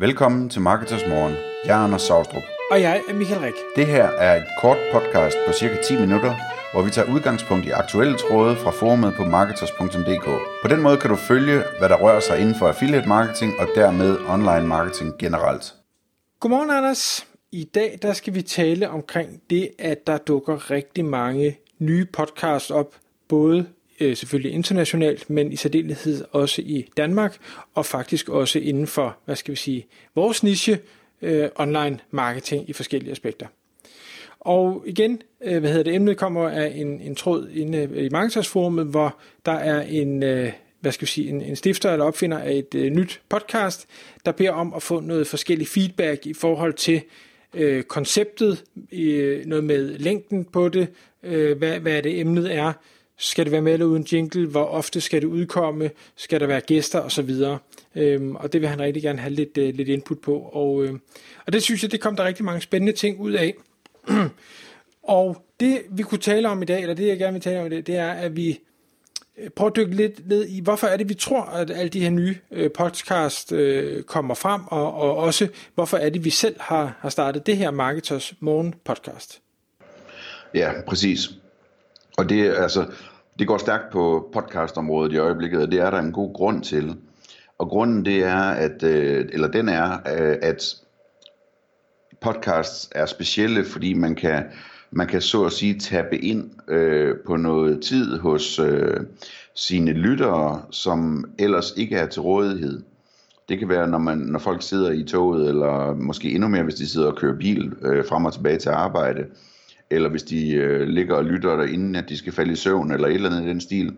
Velkommen til Marketers Morgen. Jeg er Anders Saustrup. Og jeg er Michael Rik. Det her er et kort podcast på cirka 10 minutter, hvor vi tager udgangspunkt i aktuelle tråde fra forumet på marketers.dk. På den måde kan du følge, hvad der rører sig inden for affiliate marketing og dermed online marketing generelt. Godmorgen, Anders. I dag der skal vi tale omkring det, at der dukker rigtig mange nye podcasts op, både øh, selvfølgelig internationalt, men i særdeleshed også i Danmark, og faktisk også inden for, hvad skal vi sige, vores niche, øh, online marketing i forskellige aspekter. Og igen, øh, hvad hedder det, emnet kommer af en, en tråd inde øh, i Marketersforumet, hvor der er en, øh, hvad skal vi sige, en, en stifter eller opfinder af et øh, nyt podcast, der beder om at få noget forskellig feedback i forhold til øh, konceptet, øh, noget med længden på det, øh, hvad, hvad det emnet er, skal det være med eller uden jingle? Hvor ofte skal det udkomme? Skal der være gæster osv.? Øhm, og det vil han rigtig gerne have lidt, øh, lidt input på. Og, øh, og det synes jeg, det kom der rigtig mange spændende ting ud af. og det vi kunne tale om i dag, eller det jeg gerne vil tale om i dag, det er, at vi øh, prøver at dykke lidt ned i, hvorfor er det, vi tror, at alle de her nye øh, podcast øh, kommer frem, og, og også hvorfor er det, vi selv har, har startet det her Marketers Morgen podcast. Ja, præcis. Og det altså, det går stærkt på podcastområdet i øjeblikket, og det er der en god grund til. Og grunden det er, at, øh, eller den er, øh, at podcasts er specielle, fordi man kan, man kan så at sige tappe ind øh, på noget tid hos øh, sine lyttere, som ellers ikke er til rådighed. Det kan være, når, man, når folk sidder i toget, eller måske endnu mere, hvis de sidder og kører bil øh, frem og tilbage til arbejde eller hvis de øh, ligger og lytter der inden at de skal falde i søvn, eller et eller andet i den stil,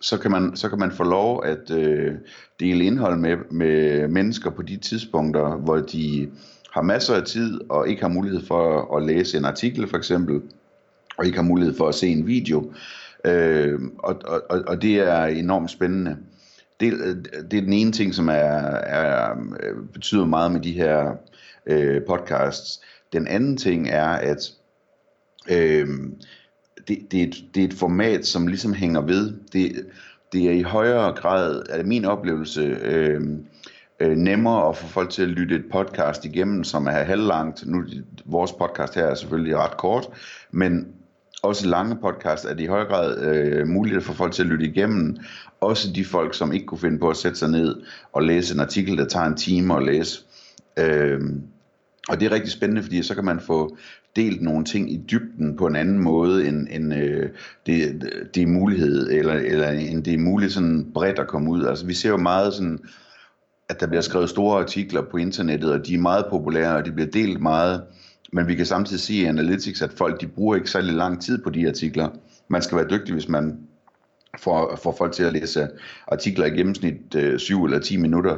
så kan man, så kan man få lov at øh, dele indhold med, med mennesker på de tidspunkter, hvor de har masser af tid, og ikke har mulighed for at læse en artikel for eksempel, og ikke har mulighed for at se en video. Øh, og, og, og det er enormt spændende. Det, øh, det er den ene ting, som er, er, øh, betyder meget med de her øh, podcasts. Den anden ting er, at Øh, det, det, er et, det er et format, som ligesom hænger ved. Det, det er i højere grad, er min oplevelse, øh, øh, nemmere at få folk til at lytte et podcast igennem, som er halvlangt. Nu, vores podcast her er selvfølgelig ret kort, men også lange podcast er det i højere grad øh, muligt at få folk til at lytte igennem. Også de folk, som ikke kunne finde på at sætte sig ned og læse en artikel, der tager en time at læse. Øh, og det er rigtig spændende, fordi så kan man få delt nogle ting i dybden på en anden måde, end, end øh, det, det er mulighed, eller, eller end det er muligt sådan bredt at komme ud. Altså vi ser jo meget sådan, at der bliver skrevet store artikler på internettet, og de er meget populære, og de bliver delt meget, men vi kan samtidig se i Analytics, at folk de bruger ikke særlig lang tid på de artikler. Man skal være dygtig, hvis man får, får folk til at læse artikler i gennemsnit øh, 7 eller 10 minutter.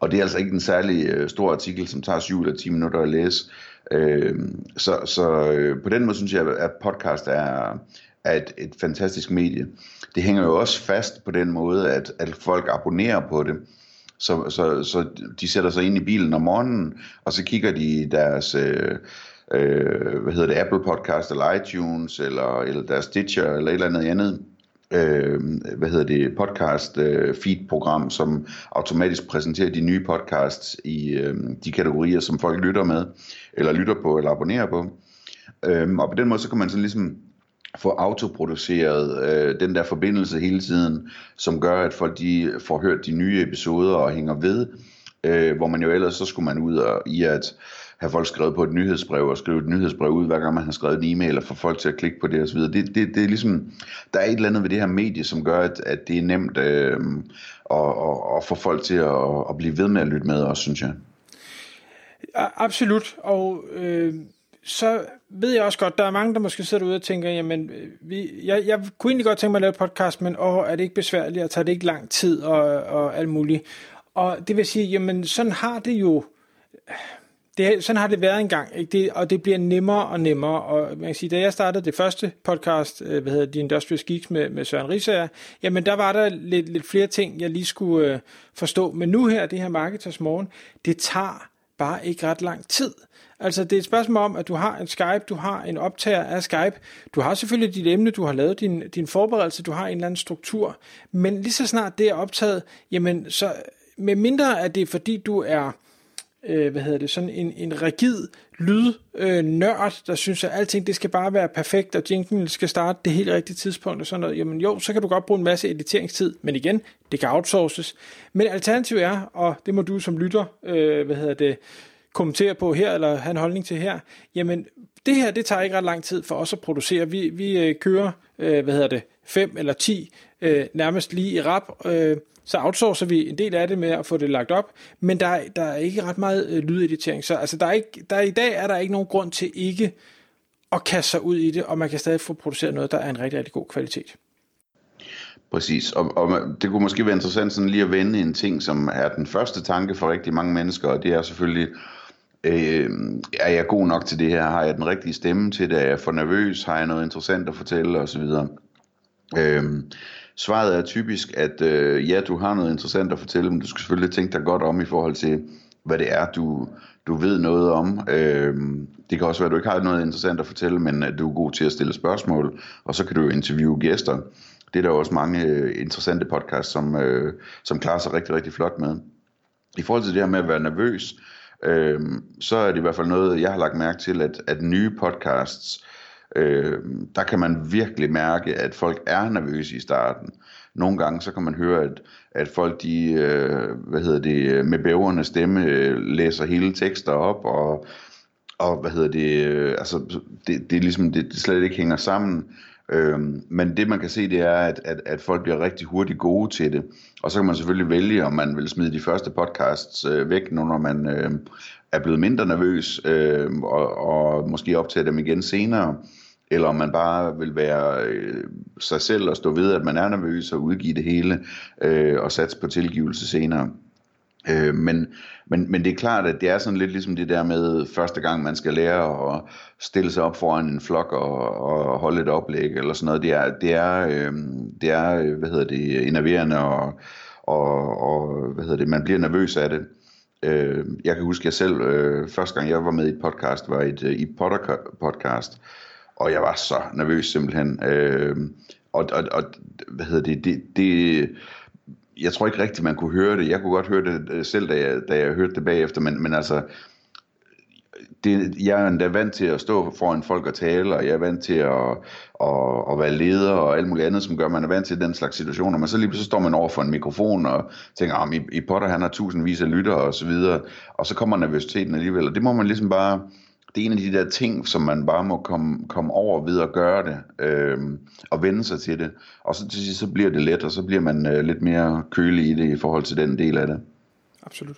Og det er altså ikke en særlig øh, stor artikel, som tager 7 eller 10 minutter at læse. Øh, så så øh, på den måde synes jeg, at podcast er, er et, et fantastisk medie. Det hænger jo også fast på den måde, at, at folk abonnerer på det. Så, så, så de sætter sig ind i bilen om morgenen, og så kigger de deres... Øh, øh, hvad hedder det, Apple Podcast eller iTunes eller, eller deres Stitcher eller et eller andet andet øh, hvad hedder det, podcast øh, feed program, som automatisk præsenterer de nye podcasts i øh, de kategorier, som folk lytter med, eller lytter på, eller abonnerer på. Øh, og på den måde, så kan man sådan ligesom få autoproduceret øh, den der forbindelse hele tiden, som gør, at folk de får hørt de nye episoder og hænger ved, øh, hvor man jo ellers så skulle man ud og, i at have folk skrevet på et nyhedsbrev og skrive et nyhedsbrev ud, hver gang man har skrevet en e-mail og få folk til at klikke på det osv. Det, det, det er ligesom, der er et eller andet ved det her medie, som gør, at, at det er nemt øh, at, at, at få folk til at, at blive ved med at lytte med også, synes jeg. Absolut, og øh, så ved jeg også godt, der er mange, der måske sidder derude og tænker, jamen, øh, vi, jeg, jeg kunne egentlig godt tænke mig at lave et podcast, men åh, er det ikke besværligt, og tager det ikke lang tid, og, og alt muligt. Og det vil sige, jamen, sådan har det jo det, sådan har det været engang, ikke? Det, og det bliver nemmere og nemmere. Og man kan sige, da jeg startede det første podcast, øh, hvad hedder The Industrial Geeks med, med Søren Risager, jamen der var der lidt, lidt flere ting, jeg lige skulle øh, forstå. Men nu her, det her Marketers Morgen, det tager bare ikke ret lang tid. Altså det er et spørgsmål om, at du har en Skype, du har en optager af Skype, du har selvfølgelig dit emne, du har lavet din, din forberedelse, du har en eller anden struktur, men lige så snart det er optaget, jamen så med mindre at det er fordi du er øh, hvad hedder det, sådan en, en rigid lydnørd, øh, der synes, at alting det skal bare være perfekt, og jinglen skal starte det helt rigtige tidspunkt og sådan noget, jamen jo, så kan du godt bruge en masse editeringstid, men igen, det kan outsources. Men alternativet er, og det må du som lytter, øh, hvad hedder det, kommentere på her, eller have en holdning til her, jamen det her, det tager ikke ret lang tid for os at producere. Vi, vi øh, kører, øh, hvad hedder det, fem eller ti, øh, nærmest lige i rap, øh, så outsourcer vi en del af det med at få det lagt op, men der, der er ikke ret meget øh, lydeditering. Så altså, der er ikke, der, i dag er der ikke nogen grund til ikke at kaste sig ud i det, og man kan stadig få produceret noget, der er en rigtig, rigtig god kvalitet. Præcis, og, og det kunne måske være interessant sådan lige at vende en ting, som er den første tanke for rigtig mange mennesker, og det er selvfølgelig, øh, er jeg god nok til det her? Har jeg den rigtige stemme til det? Er jeg for nervøs? Har jeg noget interessant at fortælle? Og Øhm, Svaret er typisk, at øh, ja, du har noget interessant at fortælle, men du skal selvfølgelig tænke dig godt om i forhold til, hvad det er, du, du ved noget om. Øhm, det kan også være, at du ikke har noget interessant at fortælle, men at du er god til at stille spørgsmål, og så kan du interviewe gæster. Det er der også mange øh, interessante podcasts, som, øh, som klarer sig rigtig, rigtig flot med. I forhold til det her med at være nervøs, øh, så er det i hvert fald noget, jeg har lagt mærke til, at, at nye podcasts, øh, der kan man virkelig mærke, at folk er nervøse i starten. Nogle gange så kan man høre, at, at folk de, øh, hvad hedder det, med bæverne stemme øh, læser hele tekster op, og, og hvad hedder det, øh, altså det, det er ligesom, det, det slet ikke hænger sammen. Øhm, men det man kan se, det er, at, at, at folk bliver rigtig hurtigt gode til det. Og så kan man selvfølgelig vælge, om man vil smide de første podcasts øh, væk, nu når man øh, er blevet mindre nervøs, øh, og, og måske optage dem igen senere eller om man bare vil være øh, sig selv og stå ved, at man er nervøs og udgive det hele øh, og satse på tilgivelse senere. Øh, men, men, men det er klart, at det er sådan lidt ligesom det der med første gang, man skal lære at stille sig op foran en flok og, og holde et oplæg eller sådan noget. Det er, det er, øh, det er hvad hedder det, enerverende og, og, og hvad hedder det, man bliver nervøs af det. Øh, jeg kan huske, at jeg selv, øh, første gang jeg var med i et podcast, var et, øh, i Potter podcast, og jeg var så nervøs simpelthen. Øh, og, og, og hvad hedder det, det, det, jeg tror ikke rigtigt, man kunne høre det. Jeg kunne godt høre det øh, selv, da jeg, da jeg hørte det bagefter, men, men altså, det, jeg er endda vant til at stå foran folk og tale, og jeg er vant til at, at, at være leder og alt muligt andet, som gør, at man er vant til den slags situationer. Men så lige så står man over for en mikrofon og tænker, at i, i Potter han har tusindvis af lyttere og så videre, og så kommer nervøsiteten alligevel, og det må man ligesom bare det er en af de der ting, som man bare må komme, komme over ved at gøre det, øh, og vende sig til det. Og så til sidst, så bliver det let, og så bliver man øh, lidt mere kølig i det i forhold til den del af det. Absolut.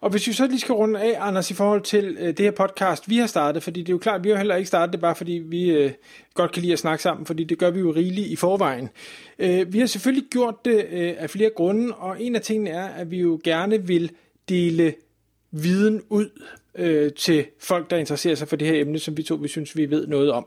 Og hvis vi så lige skal runde af, Anders, i forhold til øh, det her podcast, vi har startet, fordi det er jo klart, vi har heller ikke startet det bare, fordi vi øh, godt kan lide at snakke sammen, fordi det gør vi jo rigeligt i forvejen. Øh, vi har selvfølgelig gjort det øh, af flere grunde, og en af tingene er, at vi jo gerne vil dele viden ud øh, til folk, der interesserer sig for det her emne, som vi to vi synes, vi ved noget om.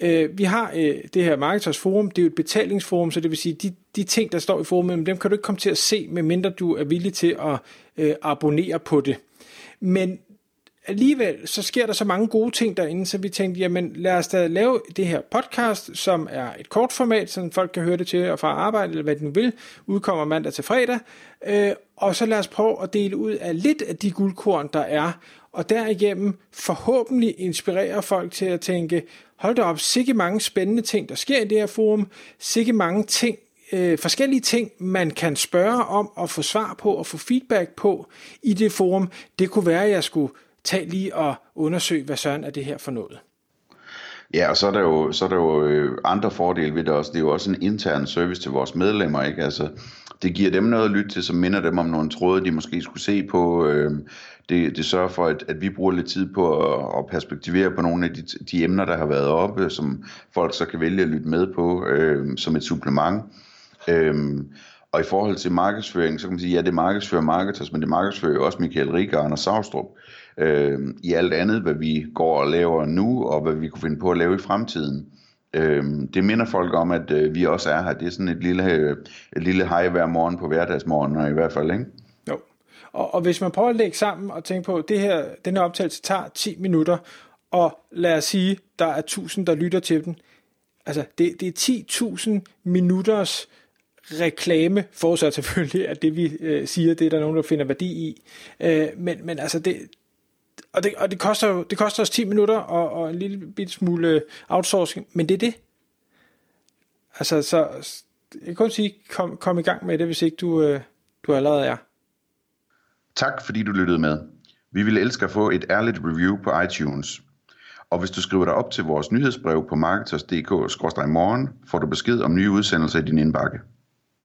Øh, vi har øh, det her Marketers Forum, det er jo et betalingsforum, så det vil sige, de, de ting, der står i forumet, dem kan du ikke komme til at se, medmindre du er villig til at øh, abonnere på det. Men alligevel, så sker der så mange gode ting derinde, så vi tænkte, jamen lad os da lave det her podcast, som er et kort format, så folk kan høre det til og fra arbejde, eller hvad de nu vil, udkommer mandag til fredag, øh, og så lad os prøve at dele ud af lidt af de guldkorn, der er, og derigennem forhåbentlig inspirere folk til at tænke, hold da op, sikke mange spændende ting, der sker i det her forum, sikke mange ting, øh, forskellige ting, man kan spørge om og få svar på og få feedback på i det forum. Det kunne være, at jeg skulle tage lige og undersøge, hvad søren er det her for noget. Ja, og så er der jo, så er der jo øh, andre fordele ved det også. Det er jo også en intern service til vores medlemmer, ikke? Altså, det giver dem noget at lytte til, som minder dem om nogle tråde, de måske skulle se på. Øh, det, det sørger for, at, at vi bruger lidt tid på at, at perspektivere på nogle af de, de emner, der har været oppe, som folk så kan vælge at lytte med på øh, som et supplement. Øh, og i forhold til markedsføring, så kan man sige, ja, det markedsfører marketers, men det markedsfører jo også Michael Rieger og Anders Savstrup øh, i alt andet, hvad vi går og laver nu, og hvad vi kunne finde på at lave i fremtiden. Øh, det minder folk om, at øh, vi også er her. Det er sådan et lille, et lille hej hver morgen på hverdagsmorgen, i hvert fald, ikke? Jo. Og, og hvis man prøver at lægge sammen og tænke på, at det her, den her optagelse tager 10 minutter, og lad os sige, der er 1000, der lytter til den. Altså, det, det er 10.000 minutters reklame, forudsat selvfølgelig, at det vi øh, siger, det er der nogen, der finder værdi i. Øh, men, men altså det, og det, og det koster, det koster os 10 minutter og, og en lille bit smule outsourcing, men det er det. Altså, så jeg kan kun sige, kom, kom i gang med det, hvis ikke du, øh, du allerede er. Tak fordi du lyttede med. Vi vil elske at få et ærligt review på iTunes. Og hvis du skriver dig op til vores nyhedsbrev på marketers.dk-morgen, får du besked om nye udsendelser i din indbakke.